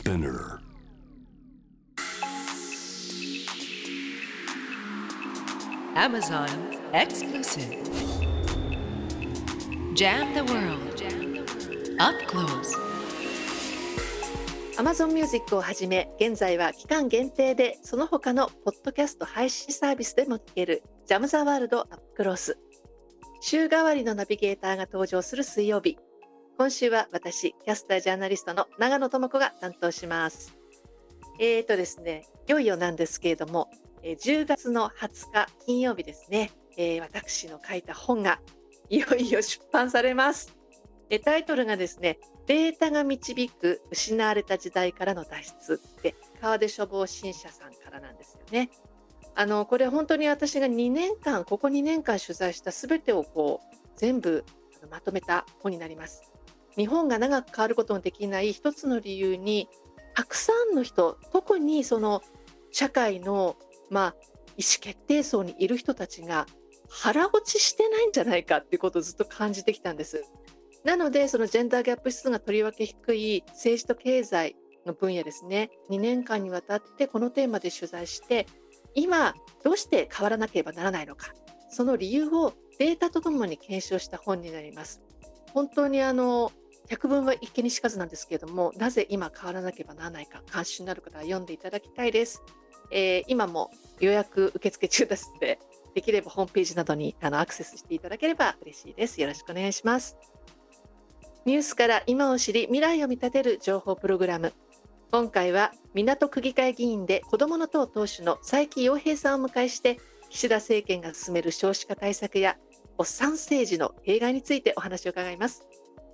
Spinner Amazon exclusive. Jam the world. Up close. Amazon Music をはじめ現在は期間限定でその他のポッドキャスト配信サービスでも聞けるジャム・ザ・ワールド・アップクロス週替わりのナビゲーターが登場する水曜日今週は私キャスタージャーナリストの長野智子が担当しますえーとですねいよいよなんですけれども10月の20日金曜日ですね、えー、私の書いた本がいよいよ出版されますタイトルがですねデータが導く失われた時代からの脱出で川出処方新社さんからなんですよね。あのこれ本当に私が2年間ここ2年間取材した全てをこう全部まとめた本になります。日本が長く変わることのできない一つの理由にたくさんの人特にその社会の、まあ、意思決定層にいる人たちが腹落ちしてないんじゃないかっていうことをずっと感じてきたんです。なのでそのジェンダーギャップ指数がとりわけ低い政治と経済の分野ですね。2年間にわたってこのテーマで取材して今どうして変わらなければならないのか。その理由をデータとともに検証した本になります。本当にあの百聞は一見にしかずなんですけれどもなぜ今変わらなければならないか関心のある方は読んでいただきたいです、えー、今も予約受付中ですのでできればホームページなどにあのアクセスしていただければ嬉しいです。よろしくお願いします。ニュースから今を知り未来を見立てる情報プログラム。今回は港区議会議員で子どもの党党首の佐伯洋平さんを迎えして岸田政権が進める少子化対策やおっさん政治の弊害についてお話を伺います。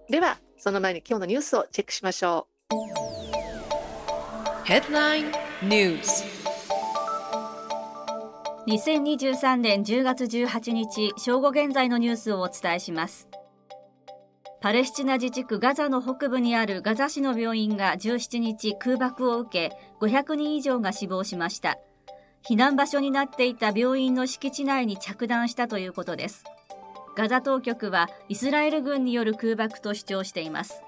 ではその前に今日のニュースをチェックしましょう。ヘッドラインニュース2023年10月18日正午現在のニュースをお伝えします。パレスチナ自治区ガザの北部にあるガザ市の病院が17日空爆を受け500人以上が死亡しました。避難場所になっていた病院の敷地内に着弾したということですガザ当局はイスラエル軍による空爆と主張しています。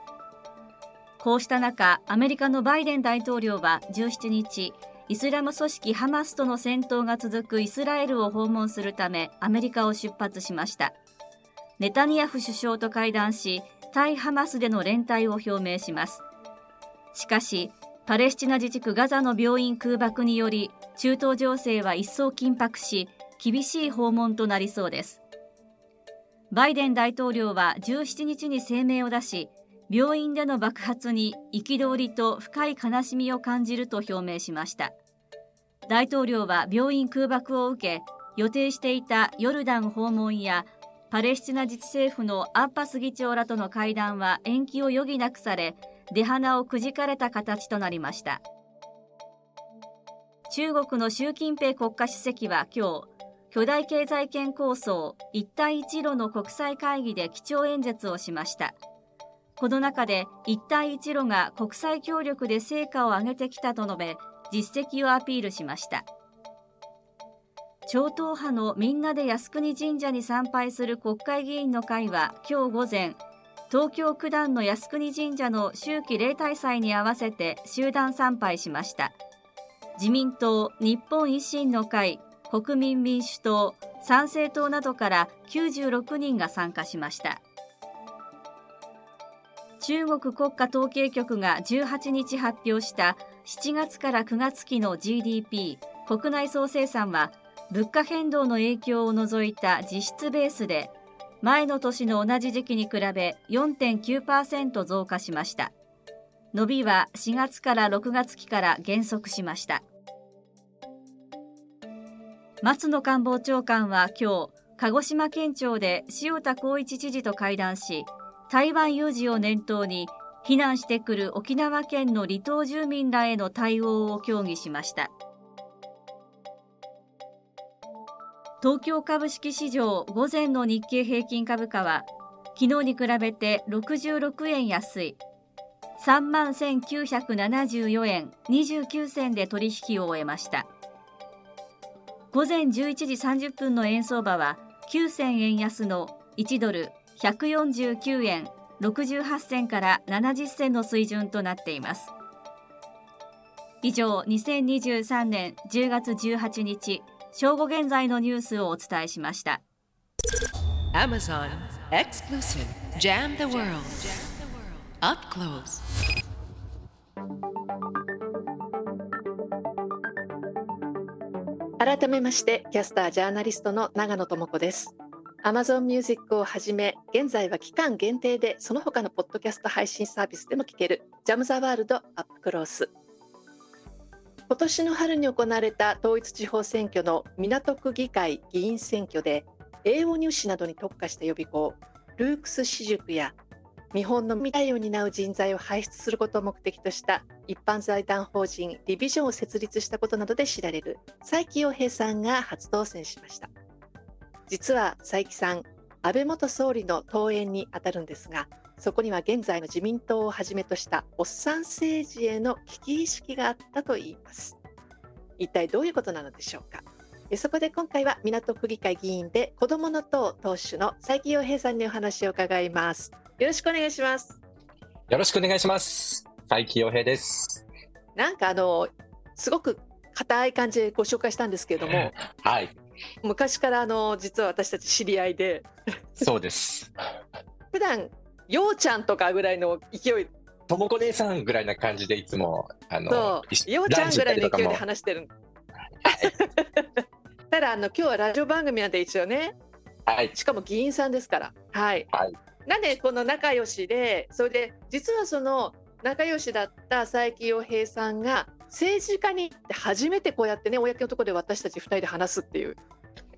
こうした中アメリカのバイデン大統領は17日イスラム組織ハマスとの戦闘が続くイスラエルを訪問するためアメリカを出発しました。ネタニヤフ首相と会談し対ハマスでの連帯を表明します。しかしパレスチナ自治区ガザの病院空爆により中東情勢は一層緊迫し厳しい訪問となりそうです。バイデン大統領は17日に声明を出し病院での爆発に憤りと深い悲しみを感じると表明しました。大統領は病院空爆を受け予定していたヨルダン訪問やパレスチナ自治政府のアッバス議長らとの会談は延期を余儀なくされ出花をくじかれた形となりました。中国の習近平国家主席は今日巨大経済圏構想一帯一路の国際会議で基調演説をしました。この中で一帯一路が国際協力で成果を上げてきたと述べ実績をアピールしました。超党派のみんなで靖国神社に参拝する国会議員の会は今日午前東京九段の靖国神社の秋季例大祭に合わせて集団参拝しました。自民党日本維新の会国民民主党参政党などから96人が参加しました。中国国家統計局が18日発表した7月から9月期の GDP 国内総生産は物価変動の影響を除いた実質ベースで前の年の同じ時期に比べ4.9%増加しました。伸びは4月から6月期から減速しました。松野官房長官は今日鹿児島県庁で塩田光一知事と会談し台湾有事を念頭に避難してくる沖縄県の離島住民らへの対応を協議しました。東京株式市場午前の日経平均株価は昨日に比べて66円安い。3万1974円29銭で取引を終えました。午前11時30分の円相場は9000円安の1ドル149円68銭から70銭の水準となっています。以上2023年10月18日正午現在のニュースをお伝えしました。Amazon Exclusive Jam the World. Up Close. 改めましてキャスタージャーナリストの長野智子です。Amazon Music をはじめ現在は期間限定でその他のポッドキャスト配信サービスでも聞けるジャム・ザ・ワールド・アップクロース。今年の春に行われた統一地方選挙の港区議会議員選挙で英語入試などに特化した予備校ルークス私塾や日本の未来を担う人材を輩出することを目的とした一般財団法人リビジョンを設立したことなどで知られる佐伯洋平さんが初当選しました。実は佐伯さん安倍元総理の登園にあたるんですがそこには現在の自民党をはじめとしたおっさん政治への危機意識があったといいます。一体どういうことなのでしょうか。そこで今回は港区議会議員で子どもの党党首の佐伯洋平さんにお話を伺います。よろしくお願いします。よろしくお願いします。佐伯洋平です。なんかあのすごく硬い感じでご紹介したんですけれどもはい。昔からあの実は私たち知り合いで。そうです。普段ようちゃんとかぐらいの勢い。ともこ姉さんぐらいな感じでいつもあのようちゃんぐらいの勢いで話してる。ただあの今日はラジオ番組なんで一応ねはい。しかも議員さんですから。はい、はい、なんでこの仲良しでそれで実はその仲良しだった佐伯洋平さんが政治家に初めてこうやってね公のところで私たち2人で話すっていう。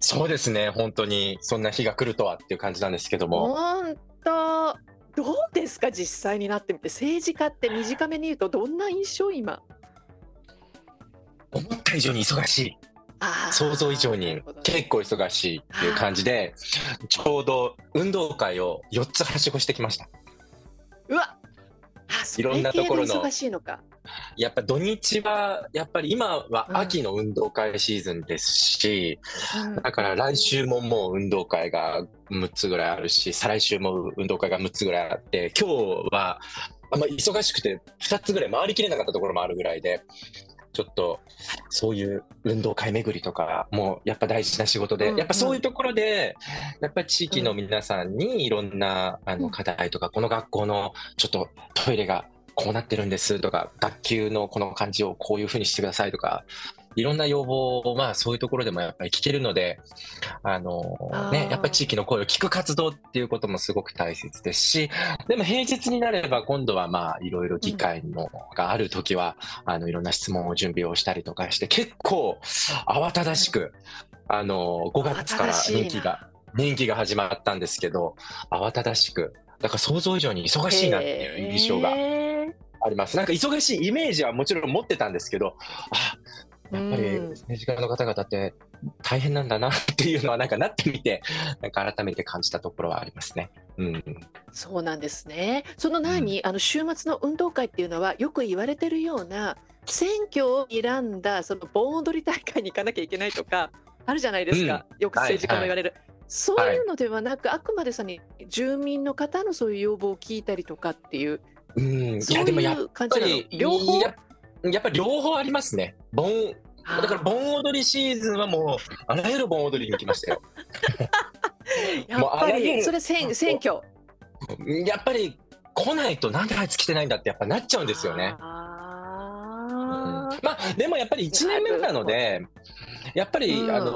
そうですね本当に。そんな日が来るとはっていう感じなんですけども。本当？どうですか実際になってみて。政治家って短めに言うとどんな印象今？思った以上に忙しい。想像以上に。結構忙しいっていう感じでちょうど運動会を4つはしごしてきました。うわいろんなところの。忙しいのか。やっぱ土日はやっぱり今は秋の運動会シーズンですし、うん、だから来週ももう運動会が6つぐらいあるし再来週も運動会が6つぐらいあって今日はあんま忙しくて2つぐらい回りきれなかったところもあるぐらいでちょっとそういう運動会巡りとかもやっぱ大事な仕事で、うんうん、やっぱそういうところでやっぱり地域の皆さんにいろんなあの課題とか、この学校のちょっとトイレがこうなってるんですとか学級のこの感じをこういうふうにしてくださいとかいろんな要望を、まあ、そういうところでもやっぱり聞けるので、あのね、やっぱり地域の声を聞く活動っていうこともすごく大切ですし、でも平日になれば今度はまあ、いろいろ議会のがあるときは、あの、いろんな質問を準備をしたりとかして、結構慌ただしく、あの、5月から任期が、任期が始まったんですけど、慌ただしく、だから想像以上に忙しいなっていう印象があります。なんか忙しいイメージはもちろん持ってたんですけど、あ、やっぱり政治家の方々って大変なんだなっていうのはなんかなってみて なんか改めて感じたところはありますね。うん、そうなんですね。その何、うん、あの週末の運動会っていうのはよく言われてるような選挙を選んだその盆踊り大会に行かなきゃいけないとかあるじゃないですか、うん、よく政治家も言われる。はいはい。そういうのではなく、はい、あくまでさに住民の方のそういう要望を聞いたりとかっていう、うん、そういう感じなの。両方やっぱり両方ありますね。盆だから盆踊りシーズンはもうあらゆる盆踊りに行きましたよ。やっぱりそれ選選挙。やっぱり来ないとなんであいつ来てないんだってやっぱなっちゃうんですよね。うん、まあでもやっぱり1年目なのでやっぱり、うん、あの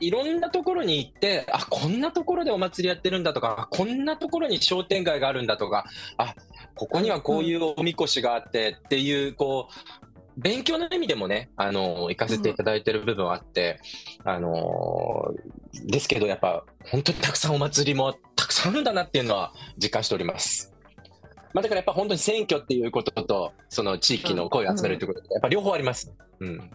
いろんなところに行ってあこんなところでお祭りやってるんだとかこんなところに商店街があるんだとかあここにはこういうおみこしがあってっていうこう勉強の意味でもね、あの、行かせていただいてる部分はあって、うん、あの、ですけど、やっぱ、本当にたくさんお祭りもたくさんあるんだなっていうのは実感しております。まあ、だからやっぱ本当に選挙っていうことと、その地域の声を集めるということで、やっぱ両方あります。うん。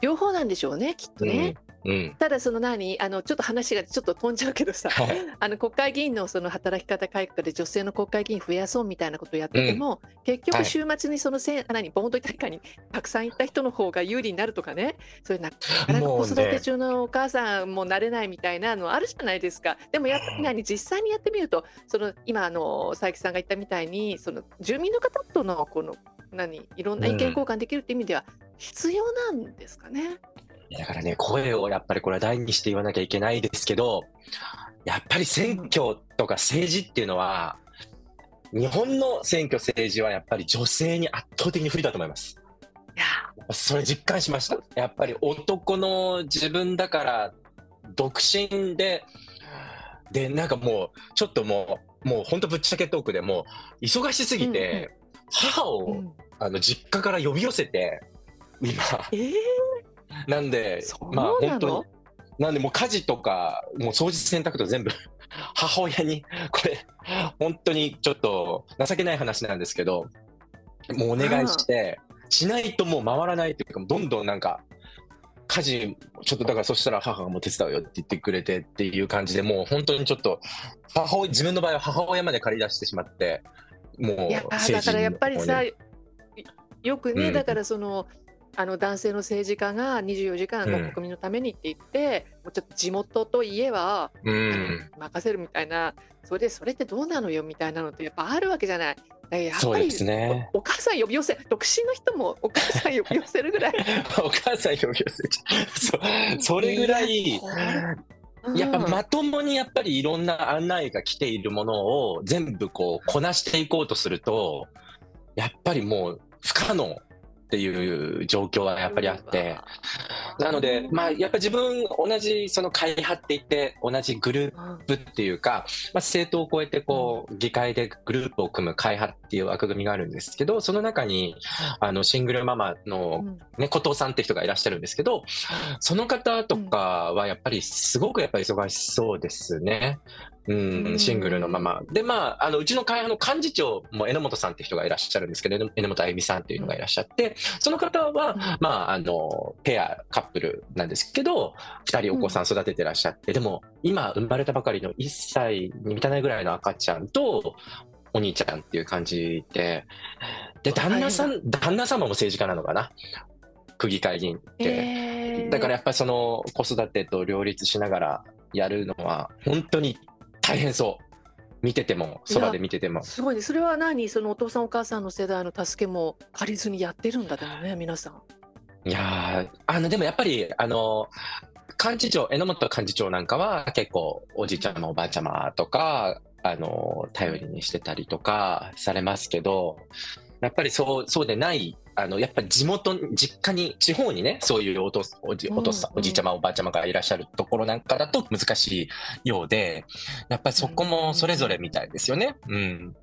両方なんでしょうね、きっとね。うん。うん、ただその何あのちょっと話がちょっと飛んじゃうけどさ、はい、あの国会議員のその働き方改革で女性の国会議員増やそうみたいなことをやってても、うん、結局週末にそのせ、はい、何盆踊り大会にたくさん行った人の方が有利になるとかね。そういうなかなか子育て中のお母さんもなれないみたいなのあるじゃないですか。でもやっぱり何実際にやってみるとその今あの佐伯さんが言ったみたいにその住民の方とのこの何いろんな意見交換できるって意味では必要なんですかね。だからね、声をやっぱりこれは大にして言わなきゃいけないですけど、やっぱり選挙とか政治っていうのは、日本の選挙政治はやっぱり女性に圧倒的に不利だと思います。いや。それ実感しました。やっぱり男の自分だから独身で、で、なんかもう、ちょっともう、もう本当ぶっちゃけトークでもう、忙しすぎて、母を、うん。あの実家から呼び寄せて、今、えー、なんでまあ本当に、なんでもう家事とか、もう掃除洗濯と全部 母親に、これ、本当にちょっと情けない話なんですけど、もうお願いして、しないともう回らないっていうか、どんどんなんか、家事、ちょっとだからそしたら母がもう手伝うよって言ってくれてっていう感じで、もう本当にちょっと、母親、自分の場合は母親まで借り出してしまって、もうだからやっぱりさ、よくね、うん。だからそのあの男性の政治家が24時間うんの国民のためにって言って、もうちょっと地元といえば、うん。任せるみたいなそれでそれってどうなのよみたいなのってやっぱあるわけじゃない。やっぱりそうですね。おお母さん呼び寄せ独身の人もお母さん呼び寄せるぐらい お母さん呼び寄せちゃう。そそれぐらい、やっぱうんまともにやっぱりいろんな案内が来ているものを全部こうこなしていこうとすると、やっぱりもう不可能っていう状況はやっぱりあって。なので、まあ、やっぱ自分、同じその会派って言って、同じグループっていうか、まあ、政党を超えてこう、議会でグループを組む会派っていう枠組みがあるんですけど、その中に、あの、シングルママのうんね、後藤さんって人がいらっしゃるんですけど、その方とかはやっぱりすごくやっぱり忙しそうですね。ううん。ん、シングルのまま。で、まあ、あの、うちの会派の幹事長も榎本さんって人がいらっしゃるんですけど、榎本あゆみさんっていうのがいらっしゃって、その方は、まあ、あの、ペア、カップルなんですけど、二人お子さん育ててらっしゃって、でも、今生まれたばかりの1歳に満たないぐらいの赤ちゃんと、お兄ちゃんっていう感じで、で、旦那さん、旦那様も政治家なのかな？区議会議員って。えー。だからやっぱりその子育てと両立しながらやるのは本当に大変そう。見てても、そばで見てても。すごいねそれは何？そのお父さんお母さんの世代の助けも借りずにやってるんだでもね皆さん。いやーあの、でもやっぱり、あの、幹事長、榎本幹事長なんかは結構おじいちゃまおばあちゃまとか、あの、頼りにしてたりとかされますけど、やっぱりそう、そうでない、あの、やっぱり地元、実家に、地方にね、そういうお父おじお父さんおじいちゃまおばあちゃまがいらっしゃるところなんかだと難しいようで、やっぱりそこもそれぞれみたいですよね。うん。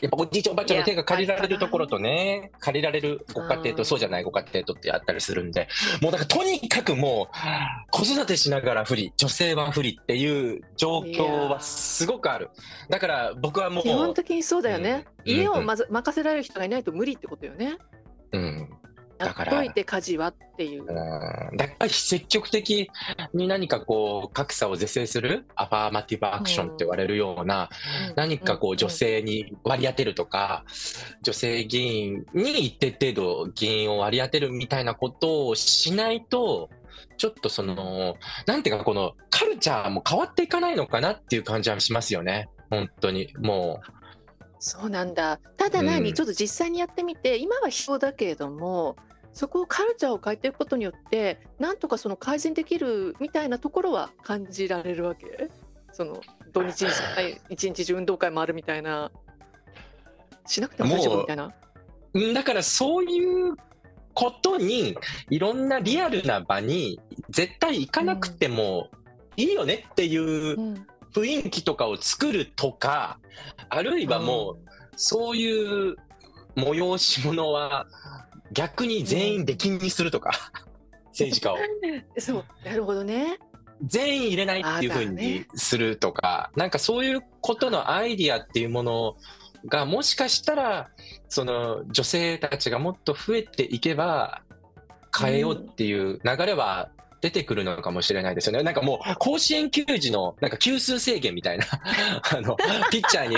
やっぱおじいちゃんおばあちゃんの手が借りられるところとね、借りられるご家庭うんとそうじゃないご家庭とってあったりするんで、もうだからとにかくもう子育てしながら不利、女性は不利っていう状況はすごくある。だから僕はもう、基本的にそうだよね。うん家をうんまず任せられる人がいないと無理ってことよね。うん。やだからっといて家事はっていう。うんだから積極的に何かこう格差を是正するアファーマティブアクションって言われるような何かこう女性に割り当てるとか、女性議員に一定程度議員を割り当てるみたいなことをしないと、ちょっとその、なんていうかこのカルチャーも変わっていかないのかなっていう感じはしますよね。本当に。もそうなんだ。ただ何、うんちょっと実際にやってみて今は必要だけれどもそこをカルチャーを変えていくことによってなんとかその改善できるみたいなところは感じられるわけ？その土日にはい 一日中運動会もあるみたいなしなくても大丈夫みたいな？う、うんだからそういうことに、いろんなリアルな場に絶対行かなくてもいいよねっていううん雰囲気とかを作るとか、あるいはもう、そういう催し物は逆に全員出禁にするとか、政治家を。う んそうなるほどね。全員入れないっていうふうにするとか、なんかそういうことのアイディアっていうものがもしかしたら、その女性たちがもっと増えていけば変えようっていう流れは出てくるのかもしれないですよね。なんかもう甲子園球児のなんか球数制限みたいな、あの、ピッチャーに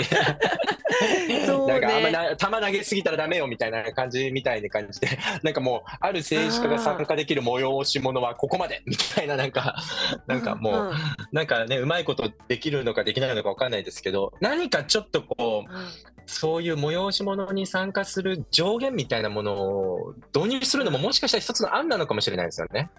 そうなんかあんま球投げすぎたらダメよみたいな感じみたいな感じで、なんかもう、ある政治家が参加できる催し物はここまでみたいな、なんか、なんかもう、んなんかね、うまいことできるのかできないのかわかんないですけど、何かちょっとこう、そういう催し物に参加する上限みたいなものを導入するのももしかしたら一つの案なのかもしれないですよね。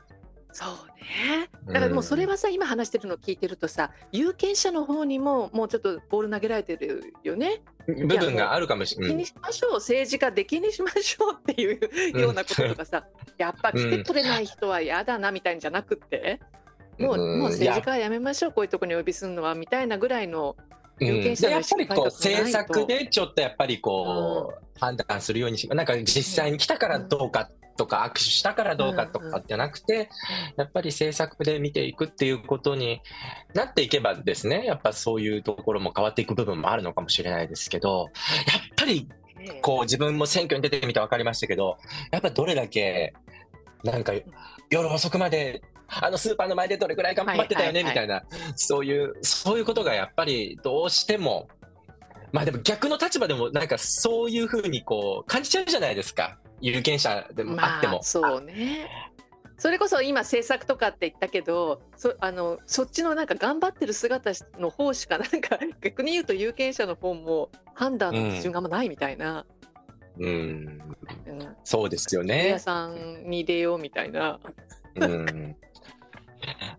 そうね。だからもうそれはさ、今話してるのを聞いてるとさ、有権者の方にももうちょっとボール投げられてるよね。部分があるかもしれ気にない。しましょう、政治家的にしましょうっていうようなこととかさ、やっぱ来てくれない人は嫌だなみたいんじゃなくって、もううんもう政治家はやめましょう、こういうところにお呼びするのはみたいなぐらいの有権者のでやっぱりこう政策でちょっとやっぱりこう、判断するようにしなんか実際に来たからどうかとか、握手したからどうかとかじゃなくて、やっぱり政策で見ていくっていうことになっていけばですねやっぱそういうところも変わっていく部分もあるのかもしれないですけどやっぱりこう自分も選挙に出てみて分かりましたけどやっぱどれだけなんか夜遅くまであのスーパーの前でどれくらい頑張ってたよねみたいなそういうそういうことがやっぱりどうしてもまあでも逆の立場でもなんかそういうふうにこう感じちゃうじゃないですか有権者でもあっても。まあ、そうね。それこそ今政策とかって言ったけどそあのそっちのなんか頑張ってる姿の方しかなんか 逆に言うと有権者の方も判断の基準があんまないみたいな、うん、うんそうですよ家ね。さんに出ようみたいな。うん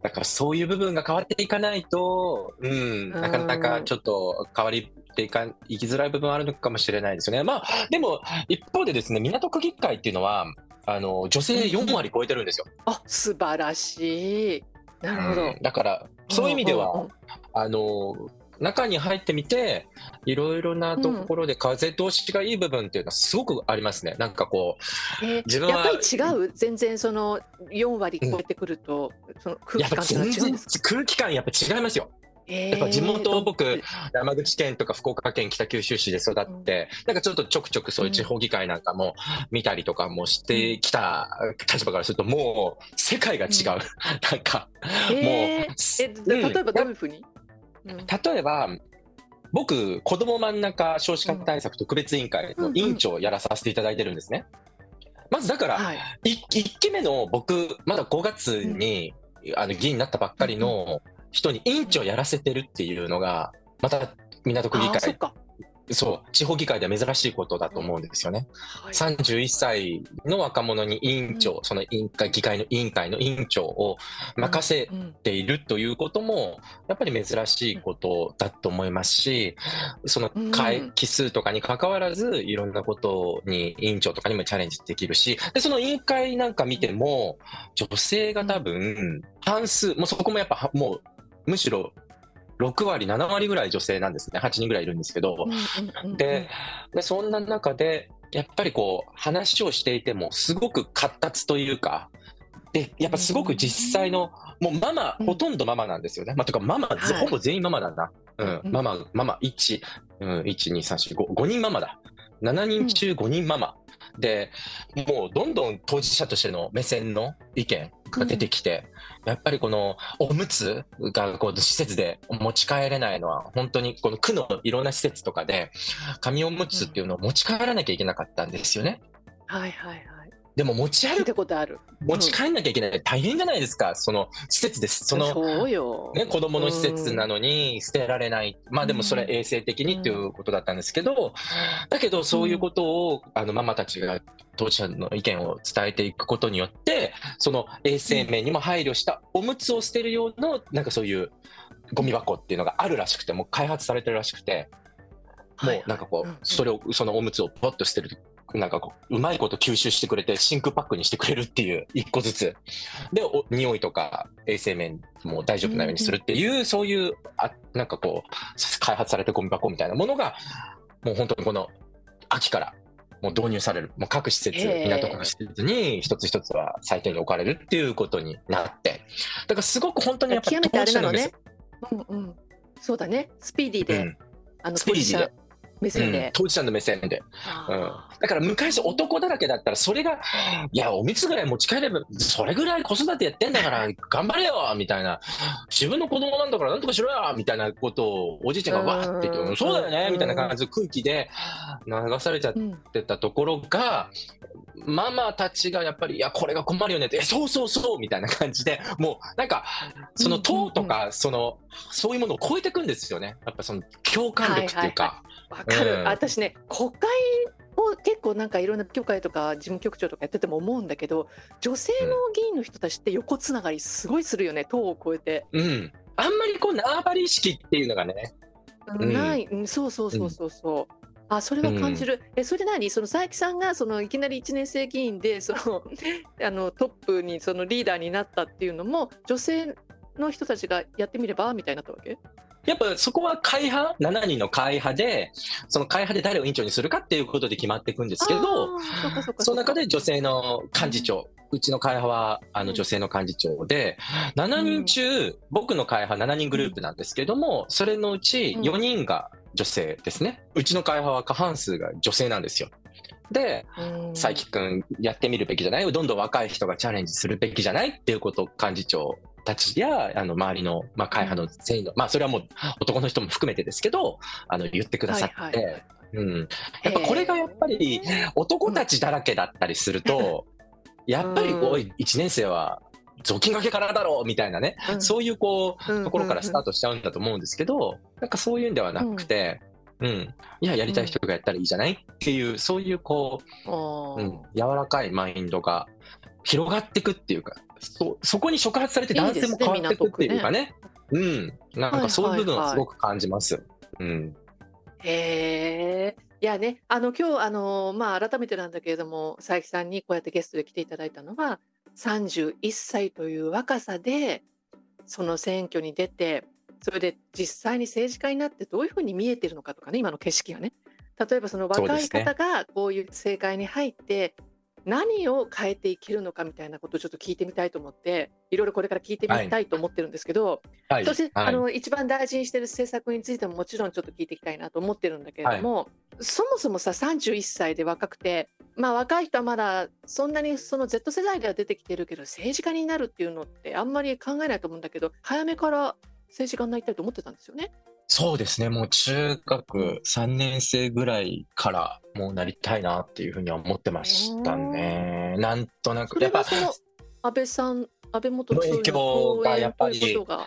だからそういう部分が変わっていかないと、うん、なかなかちょっと変わりっていかいきづらい部分はあるのかもしれないですよね。まあ、でも一方でですね、港区議会っていうのは、あの女性4割超えてるんですよ。あ素晴らしい。なるほど。うんだから、そういう意味でうんうんは、あの中に入ってみて、いろいろなところで風通しがいい部分っていうのはすごくありますね。なんかこう、えー自分はやっぱり違う？全然その4割超えてくると、その空気感っていうのは全然違うんですか、空気感やっぱ違いますよ。えやっぱ地元僕ど山口県とか福岡県北九州市で育って、なんかちょっとちょくちょくそういう地方議会なんかも見たりとかもしてきた立場からすると、もう世界が違う。うん。なんか、えー。もう、えうん。例えばどういうふうに、うん。例えば、僕、子ども真ん中少子化対策特別委員会の委員長をやらさせていただいてるんですね。まずだから、はい、1期目の僕、まだ5月に、あの議員になったばっかりの人に委員長やらせてるっていうのが、また港区議会、そう、地方議会では珍しいことだと思うんですよね。はい。31歳の若者に委員長、その委員会、議会の委員会の委員長を任せうんているということも、やっぱり珍しいことだと思いますし、そのうん。会期数とかに関わらず、いろんなことに委員長とかにもチャレンジできるし、でその委員会なんか見ても、女性が多分、半数、もうそこもやっぱは、もう、むしろ6割、7割ぐらい女性なんですね。8人ぐらいいるんですけど、うんうんうんうんででそんな中でやっぱりこう話をしていてもすごく活発というかでやっぱすごく実際のもうママうんほとんどママなんですよね。まあ、とかママ、ぜはいほぼ全員ママだな。うんうんママママ1、うん、1 2 3 4 5 5人ママだ。7人中5人ママ。でもうどんどん当事者としての目線の意見が出てきて、やっぱりこのおむつがこう施設で持ち帰れないのは本当にこの区のいろんな施設とかで紙おむつっていうのを持ち帰らなきゃいけなかったんですよね。はいはいはいでも持ち歩く聞いたことある。持ち帰んなきゃいけない。大変じゃないですか。その施設です。そのそうよ、ね、子供の施設なのに捨てられない、まあでもそれは衛生的にっていうことだったんですけど、だけどそういうことを、あのママたちが当事者の意見を伝えていくことによって、その衛生面にも配慮したおむつを捨てる用の、なんかそういうゴミ箱っていうのがあるらしくて、もう開発されてるらしくて、もうなんかこう、それを、そのおむつをポッと捨てるなんかこう、うまいこと吸収してくれて、真空パックにしてくれるっていう、一個ずつ。で、お匂いとか衛生面も大丈夫なようにするっていう、そういう、あなんかこう、開発されたゴミ箱みたいなものが、もう本当にこの秋から、もう導入される。もう各施設、港区の施設に一つ一つは最低に置かれるっていうことになって。だからすごく本当にやっぱり極めてあれなのね。うんうん。そうだね。スピーディーで、目線あのスピーディーで目線で。うん、、当事者の目線で。うん。あだから昔男だらけだったらそれが、いや、おむつぐらい持ち帰れば、それぐらい子育てやってんだから頑張れよみたいな、自分の子供なんだからなんとかしろよみたいなことをおじいちゃんがわーって言って、うんそうだよねうん。みたいな感じの空気で流されちゃってたところが、ママたちがやっぱり、いや、これが困るよねって、えそうそうそうみたいな感じで、もうなんか、その党とか、その、そういうものを超えていくんですよね。やっぱその共感力っていうか。わかる、うん。私ね国会を結構なんかいろんな協会とか事務局長とかやってても思うんだけど女性の議員の人たちって横つながりすごいするよね党を超えて、うん。あんまりこう縄張り意識っていうのがね、うんない、うん、そうそうそうそうそう、あそれは感じる、えそれで何？その佐伯さんがそのいきなり1年生議員でその あのトップにそのリーダーになったっていうのも女性の人たちがやってみればみたいになったわけ？やっぱそこは会派、7人の会派で、その会派で誰を委員長にするかっていうことで決まっていくんですけど、その中で女性の幹事長、うちの会派はあうんの女性の幹事長で、7人中、僕の会派7人グループなんですけども、それのうち4人が女性ですね。うちの会派は過半数が女性なんですよ。で、うん。佐伯くんやってみるべきじゃない？どんどん若い人がチャレンジするべきじゃない？っていうことを幹事長たちや、あの、周りの、まあ、会派の全員の、まあ、それはもう男の人も含めてですけど、あの、言ってくださって、はいはい。はいうん。やっぱこれがやっぱり男たちだらけだったりすると、やっぱりうん。おい、1年生は雑巾がけからだろうみたいなね、うん。そういうこう、うんところからスタートしちゃうんだと思うんですけど、なんかそういうんではなくて、うん。いや、やりたい人がやったらいいじゃないっていう、そういうこう、うん、柔らかいマインドが広がっていくっていうか、そ、そこに触発されて男性も変わっていくっていうかね。うん。なんかそういう部分はすごく感じます。うん。へえ。いやね、あの今日あのまあ改めてなんだけれども、佐伯さんにこうやってゲストで来ていただいたのは31歳という若さでその選挙に出て、それで実際に政治家になってどういうふうに見えてるのかとかね、今の景色がね。例えばその若い方がこういう政界に入って何を変えていけるのかみたいなことをちょっと聞いてみたいと思って、いろいろこれから聞いてみたいと思ってるんですけど、はい。そして、はいあの一番大事にしている政策についてももちろんちょっと聞いていきたいなと思ってるんだけれども、そもそもさ31歳で若くて、まあ、若い人はまだそんなにその Z 世代では出てきてるけど政治家になるっていうのってあんまり考えないと思うんだけど早めから政治家になりたいと思ってたんですよね。そうですね。もう中学3年生ぐらいからもうなりたいなっていうふうには思ってましたね。なんとなく。やっぱはその安倍さん安倍元総理の影響がやっぱり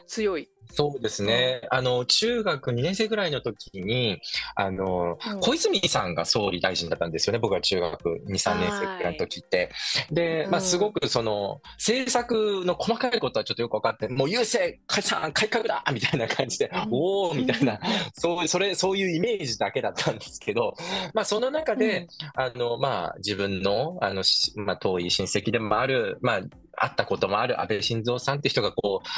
強い。そうですね。あの、中学2年生ぐらいの時に、あの、うん。小泉さんが総理大臣だったんですよね。僕が中学2、3年生ぐらいの時って。で、まあ、うん。すごくその、政策の細かいことはちょっとよく分かって、もう郵政解散、改革だみたいな感じで、うん。おーみたいな、そう、それ、そういうイメージだけだったんですけど、まあ、その中で、あの、まあ、自分の、あの、しまあ、遠い親戚でもある、まあ、会ったこともある安倍晋三さんって人がこう、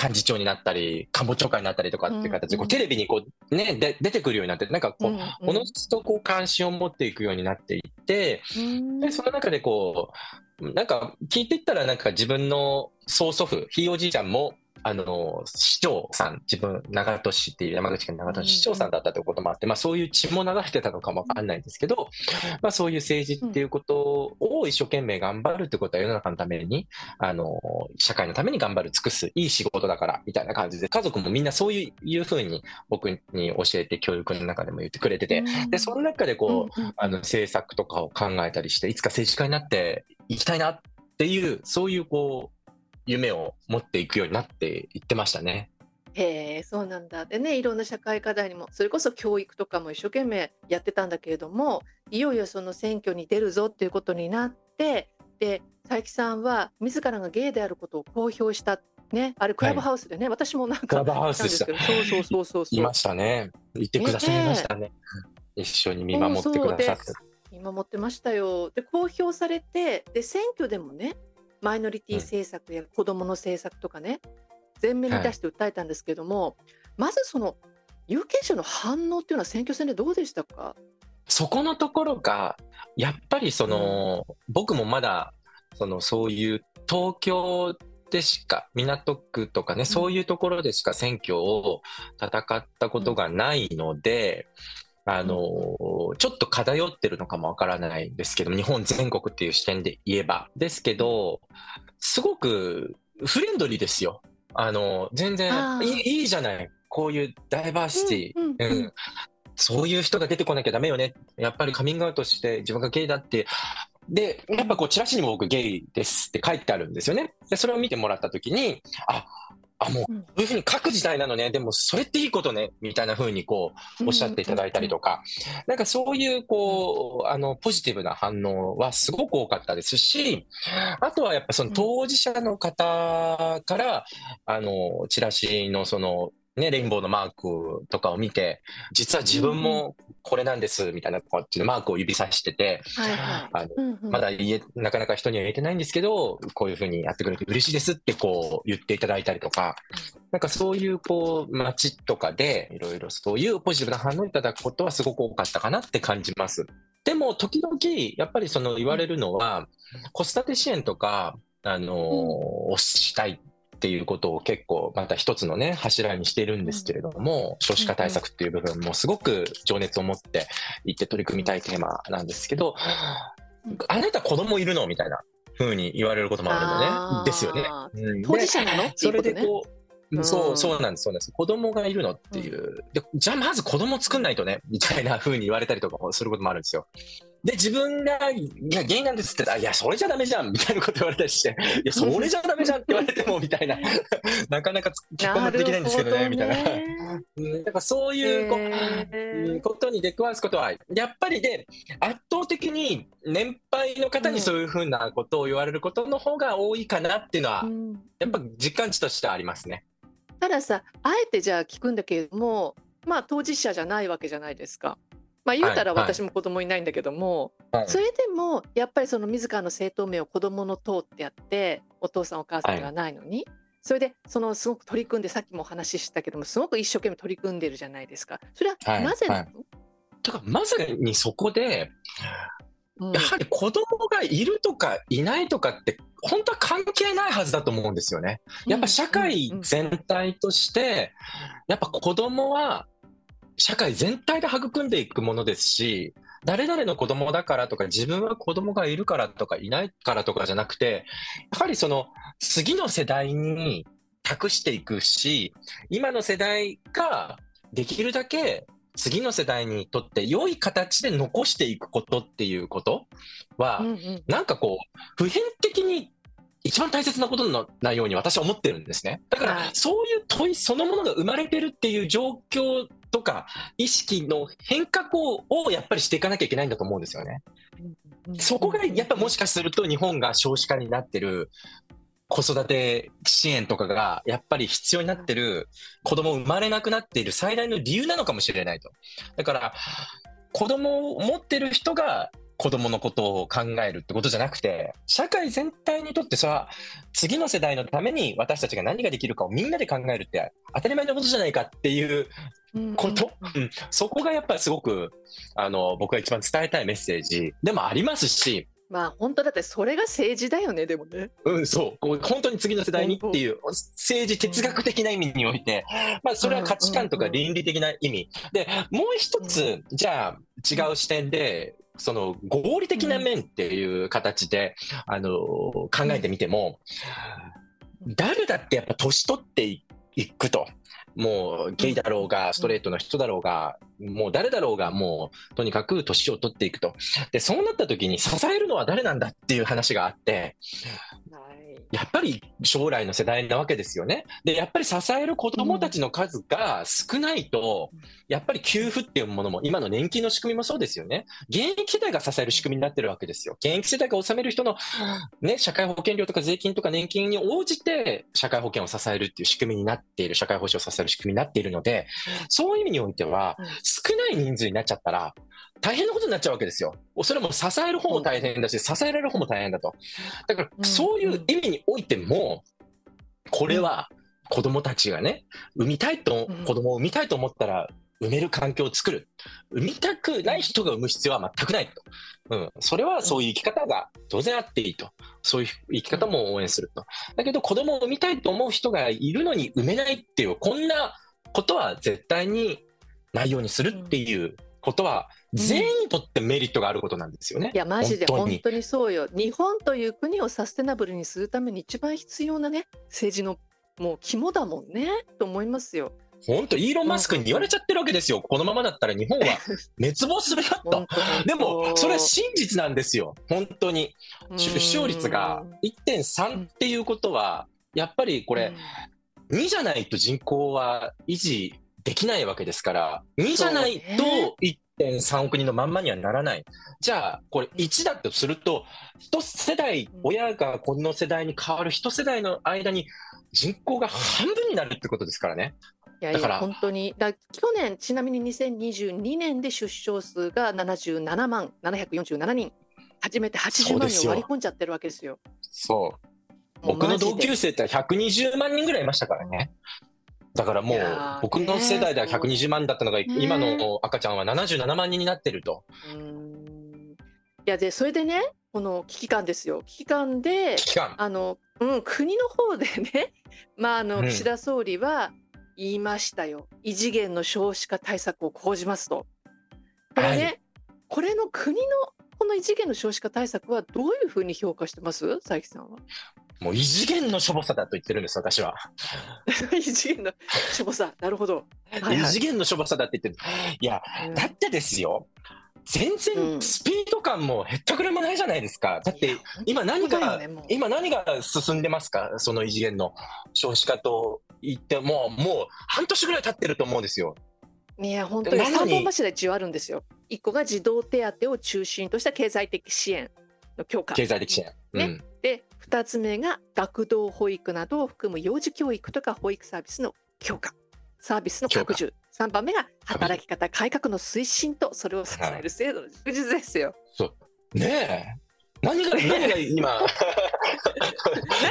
幹事長になったり、官房長官になったりとかっていう形で、こうテレビにこう、ね、で出てくるようになって、なんかこう、うんおのずとこう関心を持っていくようになっていって、うん。で、その中でこう、なんか聞いていったらなんか自分の曽祖父、ひいおじいちゃんも、あの、市長さん、自分、長門市っていう山口県長門市市長さんだったということもあって、まあそういう血も流れてたのかもわかんないんですけど、まあそういう政治っていうことを一生懸命頑張るってことは世の中のために、あの、社会のために頑張る、尽くす、いい仕事だから、みたいな感じで、家族もみんなそういういうふうに僕に教えて教育の中でも言ってくれてて、で、その中でこう、あの政策とかを考えたりして、いつか政治家になっていきたいなっていう、そういうこう、夢を持っていくようになっていってましたね。へえそうなんだ。でねいろんな社会課題にもそれこそ教育とかも一生懸命やってたんだけれどもいよいよその選挙に出るぞっていうことになってで佐伯さんは自らがゲイであることを公表した。ね、あれクラブハウスでね、私もなんかクラブハウスでしたそうそうそうそうそいうましたね。言ってくださいましたね。一緒に見守ってくださって。見守ってましたよ。で公表されてで選挙でもねマイノリティ政策や子どもの政策とかね、前面に出して訴えたんですけども、まずその有権者の反応っていうのは選挙戦でどうでしたか？そこのところが、やっぱりその、僕もまだ、その、そういう東京でしか、港区とかね、そういうところでしか選挙を戦ったことがないので、あの、ちょっと偏ってるのかもわからないんですけど、日本全国っていう視点で言えば。ですけど、すごくフレンドリーですよ。あの、全然いいじゃない。こういうダイバーシティ。うんうんうんうんそういう人が出てこなきゃダメよね。やっぱりカミングアウトして自分がゲイだって。で、やっぱこうチラシにも僕ゲイですって書いてあるんですよね。で、それを見てもらったときに、あ、あ、もう、うん。こういうふうに書く時代なのね、でもそれっていいことね、みたいなふうにこう、おっしゃっていただいたりとか、なんかそういう、こう、あの、ポジティブな反応はすごく多かったですし、あとはやっぱその当事者の方から、あの、チラシのその、ね、レインボーのマークとかを見て、実は自分もこれなんです、みたいな、こうっていうマークを指さしてて。あのまだ言え、なかなか人には言えてないんですけど、こういうふうにやってくれて嬉しいですってこう言っていただいたりとか、なんかそういうこう街とかでいろいろそういうポジティブな反応をいただくことはすごく多かったかなって感じます。でも時々やっぱりその言われるのは、子育て支援とか、あのーをしたいっていうことを結構また一つのね柱にしているんですけれども、少子化対策っていう部分もすごく情熱を持っていって取り組みたいテーマなんですけど、あなた子供いるのみたいな風に言われることもあるのあーね。ですよね。うん当事者なの？っていそうれ。でこう、うんそう、そうなんです、そうなんです。子供がいるのっていう。で、じゃあまず子供作んないとね、みたいな風に言われたりとかもすることもあるんですよ。で、自分が、いや、原因なんですって言ったら、いや、それじゃダメじゃんみたいなこと言われたりして、いや、それじゃダメじゃんって言われても、みたいな、なかなか結婚もできないんですけどね、みたいな。うんだからそういう、ことに出くわすことは、やっぱりで、圧倒的に年配の方にそういうふうなことを言われることの方が多いかなっていうのは、やっぱ実感値としてはありますね。たださあえてじゃあ聞くんだけれどもまあ当事者じゃないわけじゃないですか。まあ言うたらはいはい。私も子供いないんだけども、はい。それでもやっぱりその自らの正当名を子供の党ってやってお父さんお母さんではないのに、それでそのすごく取り組んでさっきもお話ししたけどもすごく一生懸命取り組んでるじゃないですか。それははいなぜなの、だからまさにそこで、うん。やはり子供がいるとかいないとかって、本当は関係ないはずだと思うんですよね。やっぱ社会全体として、やっぱ子供は社会全体で育んでいくものですし、誰々の子供だからとか、自分は子供がいるからとか、いないからとかじゃなくて、やはりその次の世代に託していくし、今の世代ができるだけ次の世代にとって良い形で残していくことっていうことは、うんうん。なんかこう、普遍的に一番大切なことのなように私は思ってるんですね。だから、はいそういう問いそのものが生まれてるっていう状況とか、意識の変革ををやっぱりしていかなきゃいけないんだと思うんですよね。うんそこがやっぱもしかすると日本が少子化になってる子育て支援とかがやっぱり必要になってる子供生まれなくなっている最大の理由なのかもしれないと。だから子供を持ってる人が子供のことを考えるってことじゃなくて社会全体にとってそれは次の世代のために私たちが何ができるかをみんなで考えるって当たり前のことじゃないかっていううんこと、うん、そこがやっぱりすごくあの僕が一番伝えたいメッセージ。でもありますし、まあ本当だってそれが政治だよねでもね。うん、そう。こう本当に次の世代にっていう政治哲学的な意味において、まあ、それは価値観とか倫理的な意味。でもう一つじゃあ違う視点でその合理的な面っていう形で、あの考えてみても誰だってやっぱ年取っていくと。もうゲイだろうがストレートの人だろうがもう誰だろうがもうとにかく年を取っていくと。でそうなった時に支えるのは誰なんだっていう話があって。やっぱり将来の世代なわけですよね。で、やっぱり支える子供たちの数が少ないと、やっぱり給付っていうものも、今の年金の仕組みもそうですよね。現役世代が支える仕組みになってるわけですよ。現役世代が納める人の、ね、社会保険料とか税金とか年金に応じて、社会保険を支えるっていう仕組みになっている、社会保障を支える仕組みになっているので、そういう意味においてはうん、少ない人数になっちゃったら、大変なことになっちゃうわけですよ。それも支える方も大変だし、支えられる方も大変だと。だから、うんそういう意味においても、これは子供たちがね、産みたいと、うん子供を産みたいと思ったら、産める環境を作る。産みたくない人が産む必要は全くないと。うん。それはそういう生き方が当然あっていいと。そういう生き方も応援すると。だけど子供を産みたいと思う人がいるのに産めないっていう、こんなことは絶対にないようにするっていうことは、全員にとってメリットがあることなんですよね。いやマジで本当にそうよ日本という国をサステナブルにするために一番必要なね政治のもう肝だもんねと思いますよ。本当、イーロン・マスクに言われちゃってるわけですよ。このままだったら日本は 滅亡するよとでも、それは真実なんですよ。本当に。うん出生率が1.3っていうことは、やっぱりこれ、2じゃないと人口は維持できないわけですから、2じゃないと1.3億人のまんまにはならない。じゃあ、これ1だとすると、一世代うん、親がこの世代に変わる一世代の間に人口が半分になるってことですからね。いやいだからや本当にだ去年ちなみに2022年で出生数が77万747人初めて80万人を割り込んじゃってるわけですよ。そう。僕の同級生って120万人ぐらいいましたからね。だからもう僕の世代ではね120万だったのが、ね今の赤ちゃんは77万人になってると。いやでそれでねこの危機感ですよ危機感で危機感。あの、うん、国の方でね、まあ、あのうん岸田総理は言いましたよ、異次元の少子化対策を講じますと。これね、はいこれの国のこの異次元の少子化対策はどういうふうに評価してます？佐伯さんは。もう異次元のしょぼさだと言ってるんです、私は。異次元のしょぼさ、なるほど。はいはい異次元のしょぼさだって言ってる。いや、うんだってですよ。全うん然スピード感もへったくれもないじゃないですか。だって今何が、ね今何が進んでますか？その異次元の少子化と言っても、もう半年ぐらい経ってると思うんですよ。いや本当になのに三本柱一応あるんですよ。一個が児童手当を中心とした経済的支援の強化。経済的支援。ねうん。で2つ目が学童保育などを含む幼児教育とか保育サービスの強化サービスの拡充3番目が働き方改革の推進とそれを支える制度の充実ですよ。ねえ。何が、何が今、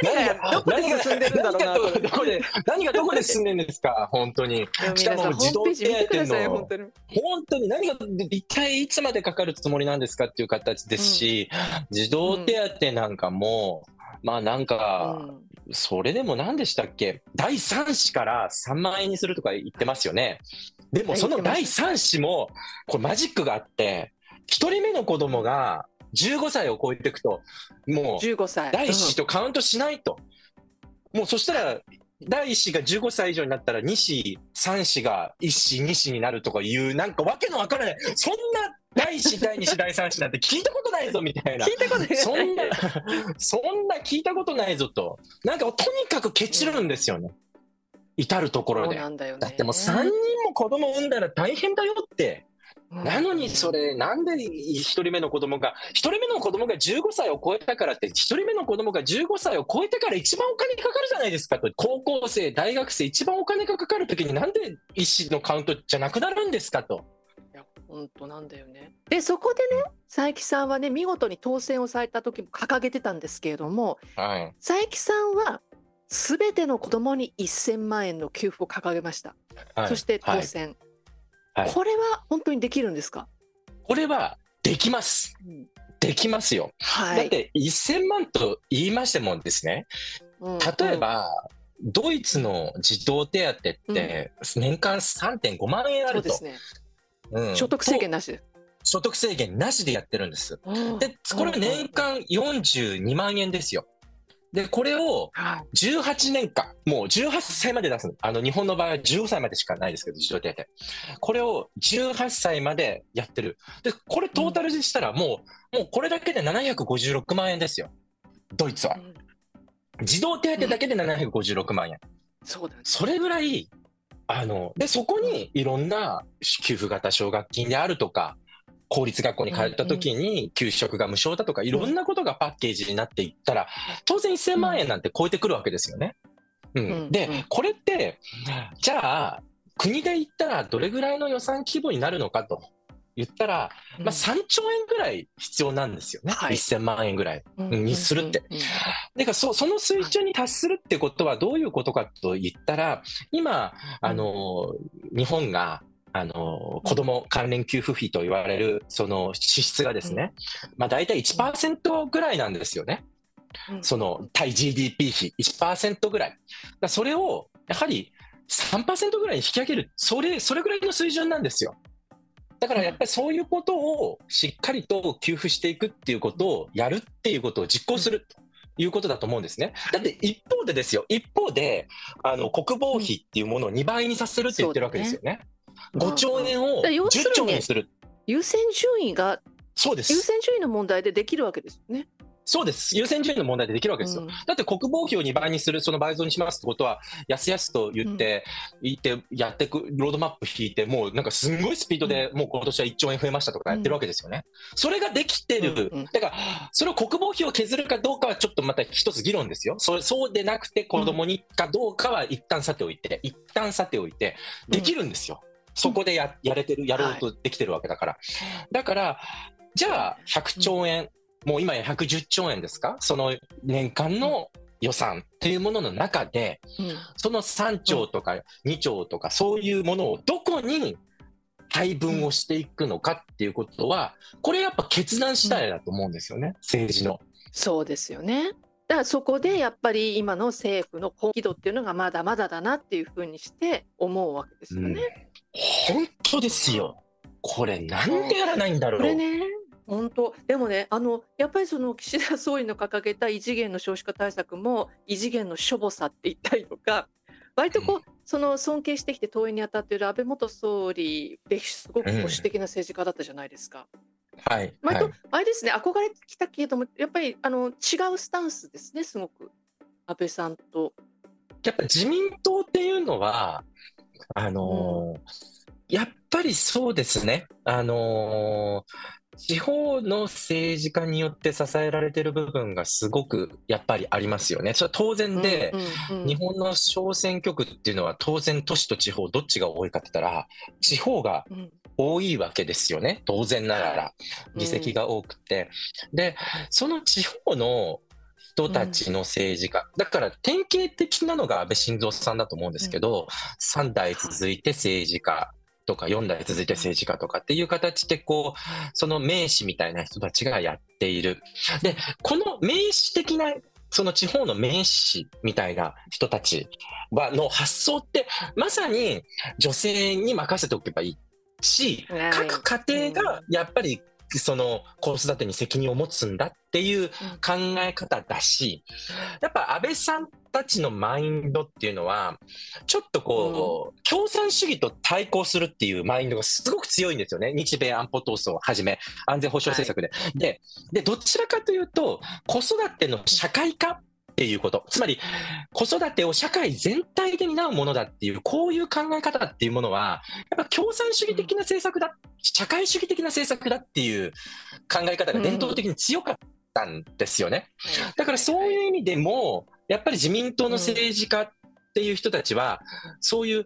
何がどこで進んでるんだろうなどこで、何がどこで進んでるんですか、本当に。しかも皆さんホームページ見てください児童手当の本当に。本当に何が一体いつまでかかるつもりなんですかっていう形ですし、児童手当なんかも、まあなんか、うんそれでも何でしたっけ？第3子から3万円にするとか言ってますよね。でもはいその第言ってます3子も、これマジックがあって、1人目の子供が15歳を超えていくと、もう15歳。第1子とカウントしないと。もうそしたら、第1子が15歳以上になったら2子、3子が1子、2子になるとかいう、なんかわけのわからない、そんな第1子、第2子、第3子なんて聞いたことないぞみたいな聞。いたことない。そんな、そんな聞いたことないぞと。なんかとにかくケチるんですよね。至るところで。なんだ。だってもう3人も子供産んだら大変だよって。うんなのにそれ、なんで1人目の子供が、1人目の子供が15歳を超えたからって、1人目の子供が15歳を超えてから一番お金かかるじゃないですかと。高校生、大学生、一番お金がかかるときになんで医師のカウントじゃなくなるんですかと。本当なんだよね。でそこでね佐伯さんはね見事に当選をされた時も掲げてたんですけれどもはい。佐伯さんは全ての子供に1000万円の給付を掲げました。はいそしてはい当選、はいこれは本当にできるんですか、これはできます。できますよ。はい、だって1000万と言いましてもですね、うん例え、ば、ドイツの児童手当って年間3.5万円あると。ねうん所得制限となしで。所得制限なしでやってるんです。うんで、これ年間42万円ですよ。で、これをはい18年間、もう18歳まで出すの。あの、日本の場合は15歳までしかないですけど、児童手当。これを18歳までやってる。で、これトータルでしたらもう、もうこれだけで756万円ですよ。ドイツは。うん児童手当だけで756万円。そうだね。それぐらい、あの、で、そこにいろんな給付型奨学金であるとか、公立学校に通った時に給食が無償だとか、いろんなことがパッケージになっていったら、当然1000万円なんて超えてくるわけですよね。うん。でこれって、じゃあ、国で言ったらどれぐらいの予算規模になるのかと言ったら、まあ、3兆円ぐらい必要なんですよね。はい1000万円ぐらい。うんにするって。うんうんだからそその水準に達するってことはどういうことかと言ったら、今、あの、日本が、あの、子供関連給付費と言われる、その支出がですね、まあ大体1%ぐらいなんですよね。うんその対 GDP 比1%ぐらい。それを、やはり3%ぐらいに引き上げる、それ、それぐらいの水準なんですよ。だからやっぱりそういうことをしっかりと給付していくっていうことをやるっていうことを実行するということだと思うんですね。だって一方でですよ、一方であの国防費っていうものを2倍にさせるって言ってるわけですよね。5兆円をだから要する10に兆円にする。優先順位がそうです。優先順位の問題でできるわけですよね。そうです。優先順位の問題でできるわけですよ。うんだって国防費を2倍にする、その倍増にしますってことは、やすやすと言って、言って、やってく、ロードマップ引いて、もうなんかすんごいスピードで、もう今年は1兆円増えましたとかやってるわけですよね。それができてる。うんうんだから、それを国防費を削るかどうかはちょっとまた一つ議論ですよ。それそうでなくて子供にかどうかは一旦さておいて、一旦さておいて、できるんですよ。そこでややれてる、やろうとできてるわけだから。だから、じゃあ100兆円、もう今や110兆円ですか？その年間の予算っていうものの中で、うんその3兆とか2兆とかそういうものをどこに配分をしていくのかっていうことは、これやっぱ決断次第だと思うんですよね、政治の。そうですよね。だからそこでやっぱり今の政府の本気度っていうのがまだまだだなっていうふうにして思うわけですよね。本当ですよ。これなんでやらないんだろう。これね本当でもねあのやっぱりその岸田総理の掲げた異次元の少子化対策も異次元のしょぼさって言ったりとか割とこう、その尊敬してきて党員に当たっている安倍元総理ですごく保守的な政治家だったじゃないですか。はい。割とはい、あれですね憧れてきたけれどもやっぱりあの違うスタンスですねすごく安倍さんと。やっぱ自民党っていうのは、あのーやっぱりそうですね。あのー地方の政治家によって支えられてる部分がすごくやっぱりありますよね。それは当然で、うんうんうん。日本の小選挙区っていうのは当然都市と地方どっちが多いかって言ったら地方がうん多いわけですよね。当然ながら。議席が多くて、でその地方の人たちの政治家、だから典型的なのが安倍晋三さんだと思うんですけど、3代続いて政治家とか4代続いて政治家とかっていう形でこうその名士みたいな人たちがやっている。でこの名士的なその地方の名士みたいな人たちはの発想ってまさに女性に任せておけばいいしはい各家庭がやっぱりその子育てに責任を持つんだっていう考え方だしやっぱ安倍さんたちのマインドっていうのはちょっとこう、共産主義と対抗するっていうマインドがすごく強いんですよね。日米安保闘争をはじめ安全保障政策で。ででどちらかというと子育ての社会化っていうこと。つまり子育てを社会全体で担うものだっていうこういう考え方っていうものはやっぱ共産主義的な政策だ、社会主義的な政策だっていう考え方が伝統的に強かったんですよね。だからそういう意味でもやっぱり自民党の政治家っていう人たちはそういう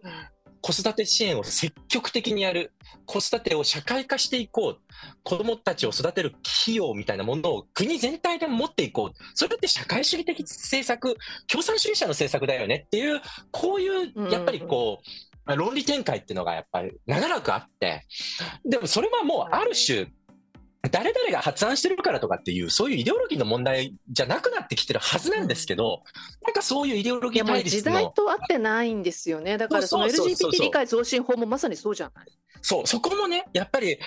子育て支援を積極的にやる子育てを社会化していこう子どもたちを育てる費用みたいなものを国全体で持っていこう。それって社会主義的政策共産主義者の政策だよねっていうこういうやっぱりこう、まあ論理展開っていうのがやっぱり長らくあって。でもそれはもうある種誰々が発案してるからとかっていうそういうイデオロギーの問題じゃなくなってきてるはずなんですけど、なんかそういうイデオロギー対立時代のと合ってないんですよね。だからその LGBT 理解増進法もまさにそうじゃない。そう、そこもね、やっぱり、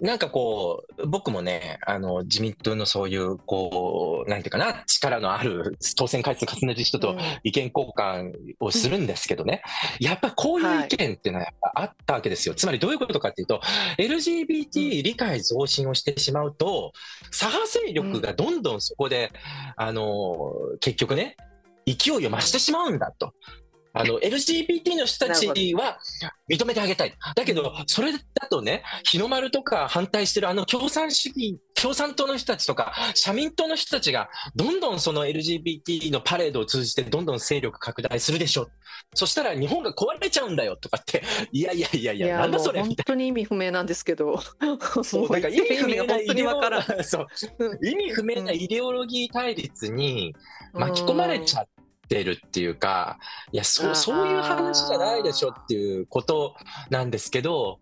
なんかこう、僕もね、あの、自民党のそういう、こう、なんていうかな、力のある当選回数重ねてる人とうん。意見交換をするんですけどね、やっぱこういう意見っていうのはやっぱあったわけですよ。つまりどういうことかっていうと、LGBT 理解増進をしてしまうと、左派勢力がどんどんそこで、あの、結局ね、勢いを増してしまうんだと。あの LGBT の人たちは認めてあげたい。だけど、それだとね、日の丸とか反対してるあの共産主義、共産党の人たちとか、社民党の人たちが、どんどんその LGBT のパレードを通じて、どんどん勢力拡大するでしょ。そしたら日本が壊れちゃうんだよとかって、いやいやいやいや、なんだもそうれ本当に意味不明なんですけど。そう、か意味不明な意味不明なイデオロギー対立に巻き込まれちゃってるっていうか、いや、そう、そういう話じゃないでしょっていうことなんですけど、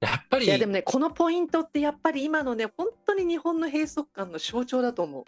やっぱり、いやでもねこのポイントってやっぱり今のね本当に日本の閉塞感の象徴だと思う。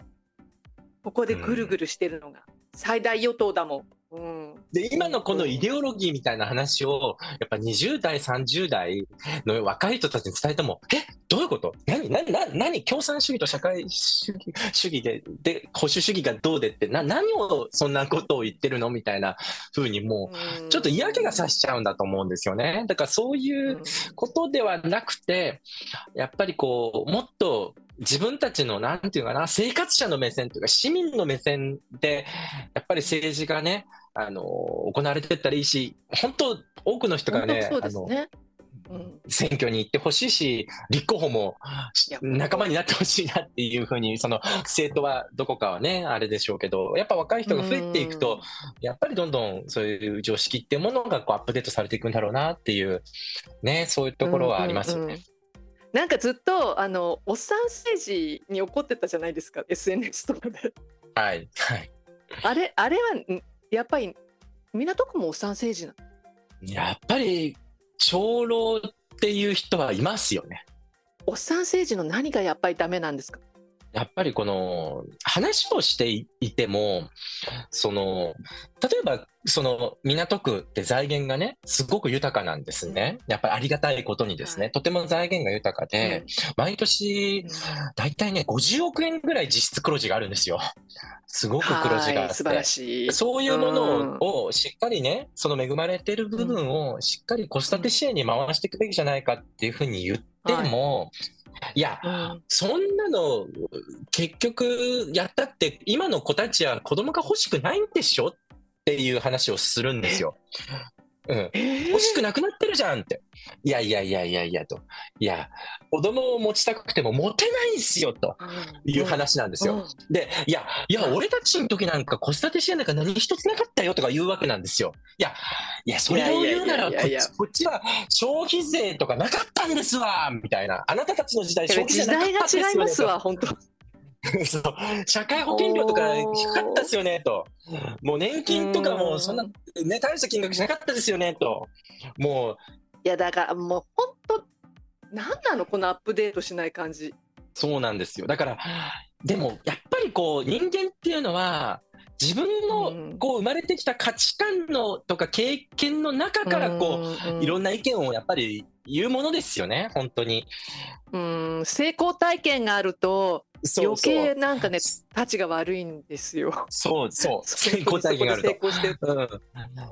ここでぐるぐるしてるのが、最大与党だもん。うん、で今のこのイデオロギーみたいな話をやっぱ20代30代の若い人たちに伝えてもえどういうこと？何何何何？共産主義と社会主義主義でで保守主義がどうでって？な何をそんなことを言ってるの？みたいな風にもうちょっと嫌気がさしちゃうんだと思うんですよね。だからそういうことではなくてやっぱりこうもっと自分たちの、なんていうかな、生活者の目線というか、市民の目線で、やっぱり政治がね、あの、行われてったらいいし、本当、多くの人がね、うん選挙に行ってほしいし、立候補も仲間になってほしいなっていうふうに、その政党はどこかはね、あれでしょうけど、やっぱ若い人が増えていくと、やっぱりどんどんそういう常識っていうものがこうアップデートされていくんだろうなっていう、ね、そういうところはありますよね。うんうんうんなんかずっとあのおっさん政治に怒ってたじゃないですか SNS とかではい。はい。あれあれはん？やっぱり港区もおっさん政治なの？やっぱり、長老っていう人はいますよね。おっさん政治の何がやっぱりダメなんですか？やっぱりこの話をしていても、その、例えばその港区って財源がね、すごく豊かなんですね。やっぱりありがたいことにですね、はい。とても財源が豊かで、毎年大体ね、50億円ぐらい実質黒字があるんですよ。すごく黒字があって。はい素晴らしい。そういうものをしっかりね、その恵まれてる部分をしっかり子育て支援に回していくべきじゃないかっていうふうに言っても、いや、うん。そんなの結局やったって今の子たちは子供が欲しくないんでしょっていう話をするんですよ。うん、えー欲しくなくなってるじゃんって。いやいやいやいやいやと。いや、子供を持ちたくても持てないんすよという話なんですよ。で、いや、いや、俺たちの時なんか子育て支援なんか何一つなかったよとか言うわけなんですよ。いや、いや、それを言うならこっちこっちは消費税とかなかったんですわみたいな。あなたたちの時代消費税時なかった代が違いんですよねますわ本当 そう社会保険料とか低かったですよねと。もう年金とかもそんな、ね、大した金額じゃなかったですよねと。もういやだからもう本当何なのこのアップデートしない感じそうなんですよ。だから、でもやっぱりこう人間っていうのは、自分うんのこう生まれてきた価値観のとか経験の中からこう、いろんんな意見をやっぱり言うものですよね、本当に。うん成功体験があると余計なんかねたちが悪いんですよ。そうそう、そ 成功体験があると。うん、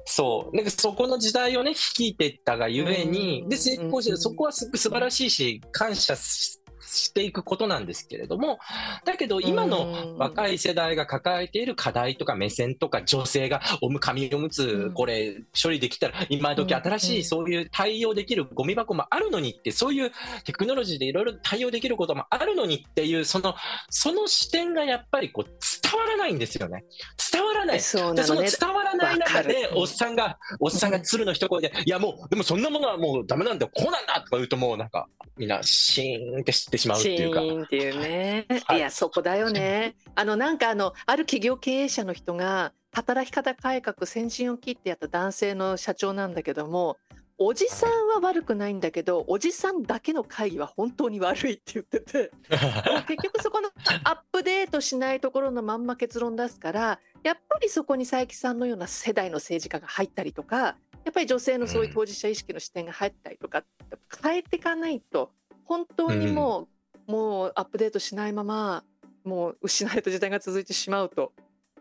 そう。なんかそこの時代をね率いていったがゆえにうんで成功してうんそこはす素晴らしいし感謝ししていくことなんですけれどもだけど今の若い世代が抱えている課題とか目線とか女性がおむ紙おむつうん。これ処理できたら今時うん新しいそういう対応できるゴミ箱もあるのにってそういうテクノロジーでいろいろ対応できることもあるのにっていうそのその視点がやっぱりこう伝わらないんですよね。伝わらない。でそのそのね。伝わらない中でおっさんがおっさんが鶴の一声で「いやもうでもそんなものはもうダメなんだよ。こうなんだ」とか言うともうなんかみんなシーンって知ってしまうってシいうか。っていうね。はいいやそこだよね。あのなんかあのある企業経営者の人が働き方改革先陣を切ってやった男性の社長なんだけども。おじさんは悪くないんだけど、おじさんだけの会議は本当に悪いって言ってて、結局そこのアップデートしないところのまんま結論出すから、やっぱりそこに佐伯さんのような世代の政治家が入ったりとか、やっぱり女性のそういう当事者意識の視点が入ったりとか、変えていかないと、本当にもう、もうアップデートしないまま、もう失われた時代が続いてしまうと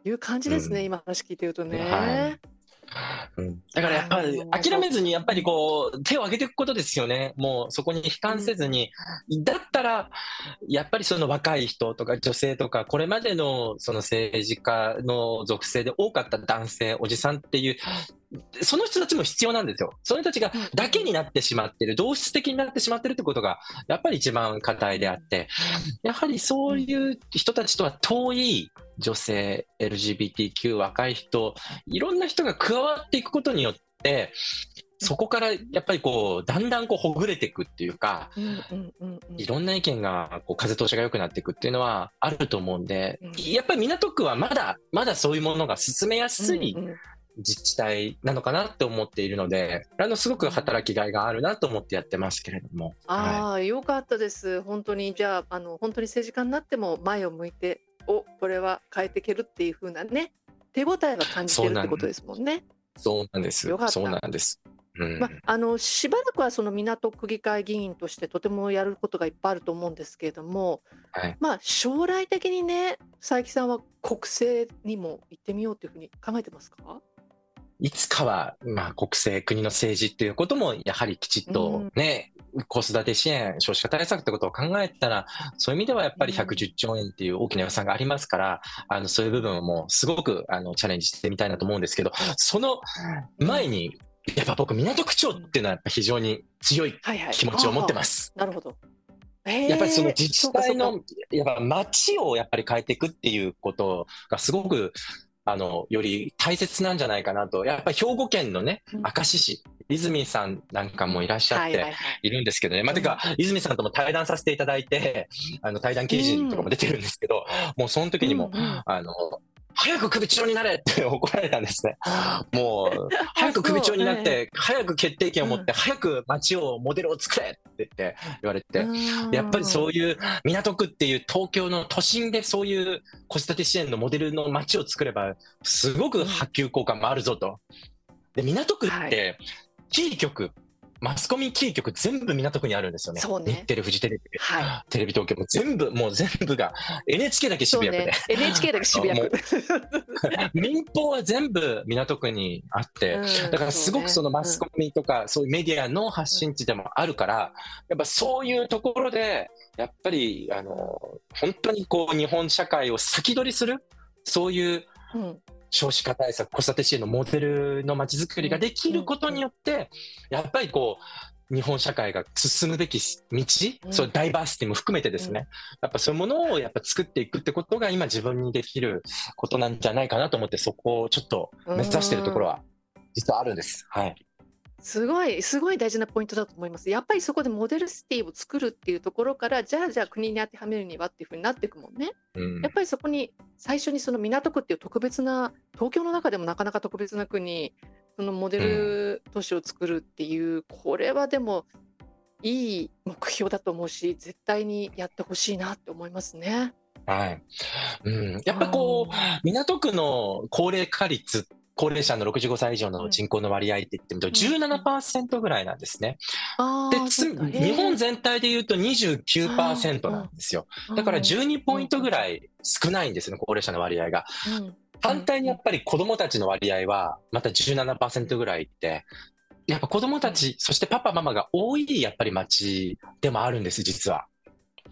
いう感じですね、うん。今話聞いてるとね。はい。うん。だからやっぱり諦めずにやっぱりこう手を挙げていくことですよね。もうそこに悲観せずに、だったらやっぱりその若い人とか女性とかこれまでのその政治家の属性で多かった男性おじさんっていうその人たちも必要なんですよ。その人たちがだけになってしまってる同質的になってしまってるってことがやっぱり一番課題であってやはりそういう人たちとは遠い女性 LGBTQ 若い人いろんな人が加わっていくことによって、そこからやっぱりこう、だんだんこうほぐれていくっていうか、いろんな意見がこう風通しが良くなっていくっていうのはあると思うんでうん、やっぱり港区はまだ、まだそういうものが進めやすい自治体なのかなって思っているので、あの、すごく働きがいがあるなと思ってやってますけれども。はああ、よかったです。本当にじゃああの本当に政治家になっても前を向いて、おこれは変えていけるっていう風なね手応えは感じてるってことですもんね。い。そうなんですよかっ。たそうなんです。うん。まあのしばらくはその港区議会議員としてとてもやることがいっぱいあると思うんですけれども、はいまあ将来的にね佐伯さんは国政にも行ってみようというふうに考えてますか？いつかは、まあ、国政、国の政治っていうことも、やはりきちっとね、子育て支援、少子化対策ってことを考えたら、そういう意味ではやっぱり110兆円っていう大きな予算がありますから、あの、そういう部分もすごく、あの、チャレンジしてみたいなと思うんですけど、その前に、やっぱ僕、港区長っていうのは非常に強いはいはい。気持ちを持ってます。なるほど。やっぱりその自治体のか、やっぱ街をやっぱり変えていくっていうことがすごく、あの、より大切なんじゃないかなと。やっぱり兵庫県のねうん、明石市、泉さんなんかもいらっしゃってはいはいはいいるんですけどね。まあ、てか、泉さんとも対談させていただいて、あの、対談記事とかも出てるんですけど、もうその時にも、うんうんあの、早く首長になれって。怒られたんですね。もう、早く首長になって、早く決定権を持って、早く街を、モデルを作れって言って言われて、やっぱりそういう港区っていう東京の都心でそういう子育て支援のモデルの街を作れば、すごく波及効果もあるぞと。で、港区はって、キー局、マスコミキー局全部港区にあるんですよね。そうね日テレ、フジテレビ、はテレビ東京も全部、もう全部が、NHK だけ渋谷区でね。。NHK だけ渋谷区。民放は全部港区にあって、うんだからすごくそのマスコミとか、そういうメディアの発信地でもあるから、やっぱそういうところで、やっぱり、あの、本当にこう、日本社会を先取りする、そういううん少子化対策、子育て支援のモデルの街づくりができることによって、やっぱりこう、日本社会が進むべき道、うんそうダイバーシティも含めてですね、やっぱそういうものをやっぱ作っていくってことが今自分にできることなんじゃないかなと思って、そこをちょっと目指してるところは実はあるんです。はい。すごいすごい大事なポイントだと思います。やっぱりそこでモデルシティを作るっていうところからじゃあじゃあ国に当てはめるにはっていうふうになっていくもんね。うんやっぱりそこに最初にその港区っていう特別な東京の中でもなかなか特別な区にそのモデル都市を作るっていう、これはでもいい目標だと思うし絶対にやってほしいなって思いますね。はい。うん。やっぱこう、港区の高齢化率、高齢者の65歳以上の人口の割合って言ってみると17%ぐらいなんですね。で、日本全体で言うと29%なんですよ。だから12ポイントぐらい少ないんですよね、高齢者の割合が。うん反対にやっぱり子供たちの割合はまた17%ぐらいって、やっぱ子供たち、そしてパパママが多いやっぱり街でもあるんです、実は。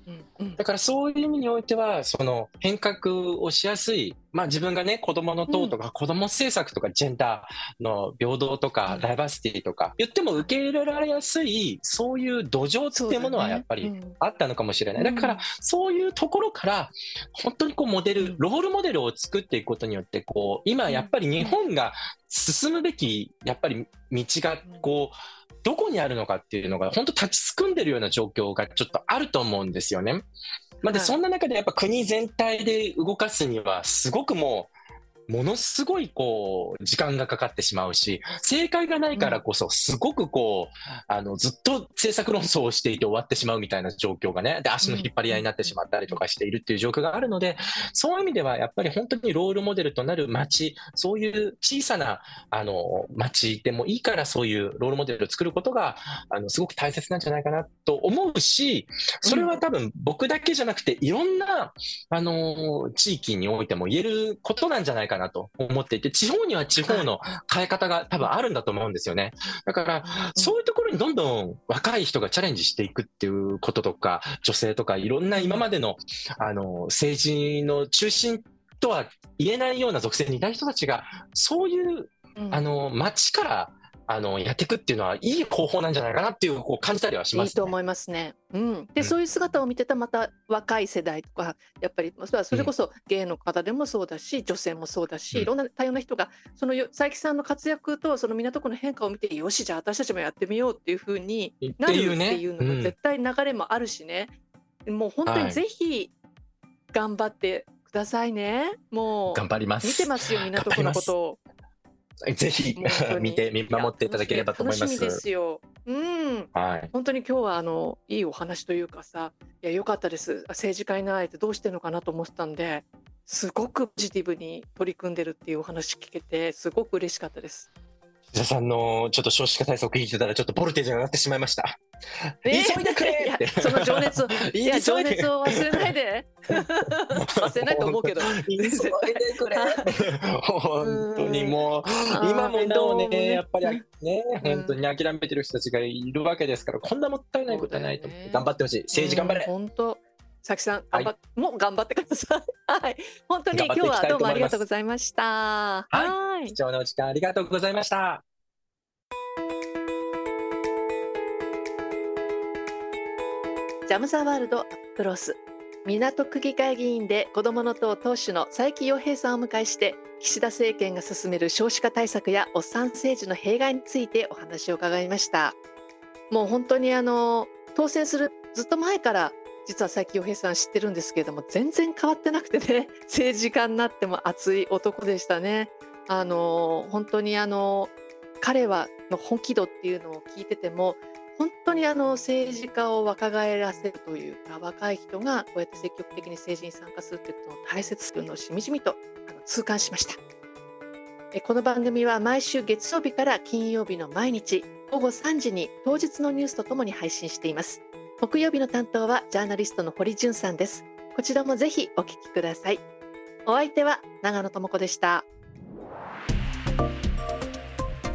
うんうん。だからそういう意味においては、その変革をしやすい、まあ自分がね、子供の党とか子供政策とかジェンダーの平等とうん。かダイバーシティとか言っても受け入れられやすい、そういう土壌っていうものはやっぱりあったのかもしれない。うん。だから、そういうところから、本当にこうモデルうん、ロールモデルを作っていくことによって、こう、今やっぱり日本が進むべき、やっぱり道が、こう、どこにあるのかっていうのが、本当立ちすくんでるような状況がちょっとあると思うんですよね。まあ、で、はいそんな中でやっぱ国全体で動かすには、すごくもう、ものすごいこう時間がかかってしまうし正解がないからこそすごくこうあのずっと政策論争をしていて終わってしまうみたいな状況がねで足の引っ張り合いになってしまったりとかしているっていう状況があるのでそういう意味ではやっぱり本当にロールモデルとなる街そういう小さなあの街でもいいからそういうロールモデルを作ることがあのすごく大切なんじゃないかなと思うしそれは多分僕だけじゃなくていろんなあの地域においても言えることなんじゃないかなと思っていて地方には地方の変え方が多分あるんだと思うんですよね。だからそういうところにどんどん若い人がチャレンジしていくっていうこととか女性とかいろんな今までのあの政治の中心とは言えないような属性にいた人たちがそういううん。あの街からあのやっていくっていうのはいい方法なんじゃないかなっていうこう感じたりはします、ね。いいと思いますね。うん、で、うんそういう姿を見てたまた若い世代とかやっぱりまあそれこそゲイの方でもそうだし女性もそうだし、うんいろんな多様な人がそのよ佐伯さんの活躍とその港区の変化を見てよしじゃあ私たちもやってみようっていうふうにっなるってていうのが絶対流れもあるしね、もう本当にはいぜひ頑張ってくださいね。もう頑張ります。見てますよ港区のことを。ぜひ見て見守っていただければと思いま。楽しみですすよ。うん。はい。本当に今日はあのいいお話というかさいや良かったです政治家いないってどうしてるのかなと思ってたんですごくポジティブに取り組んでるっていうお話聞けてすごく嬉しかったです。石田さんのちょっと少子化対策聞いてたらちょっとボルテージが上がってしまいました。ね急いでくれって。その情熱を いや情熱を忘れないで。忘れないと思うけど。急いでくれ。本当にもう今もなおねやっぱりねうん本当に諦めてる人たちがいるわけですからこんなもったいないことはないと思って頑張ってほしい。政治頑張れ。本当さきさんはい。もう頑張ってください。はい。本当に今日はどうもありがとうございました。はい。い。貴重なお時間ありがとうございました。ジャム・ザ・ワールド・クロス港区議会議員で子どもの党党首の佐伯洋平さんをお迎えして岸田政権が進める少子化対策やおっさん政治の弊害についてお話を伺いました。もう本当にあの当選するずっと前から実は佐伯洋平さん知ってるんですけれども全然変わってなくてね 政治家になっても熱い男でしたね。あの本当にあの彼はの本気度っていうのを聞いてても本当にあの政治家を若返らせるというか若い人がこうやって積極的に政治に参加するということの大切というのをしみじみとあの痛感しました。えこの番組は毎週月曜日から金曜日の毎日午後3時に当日のニュースとともに配信しています。木曜日の担当はジャーナリストの堀潤さんですこちらもぜひお聞きくださいお相手は長野智子でした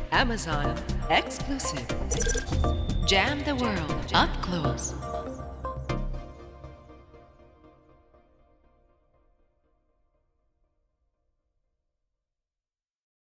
Amazon exclusive. Jam the world up close.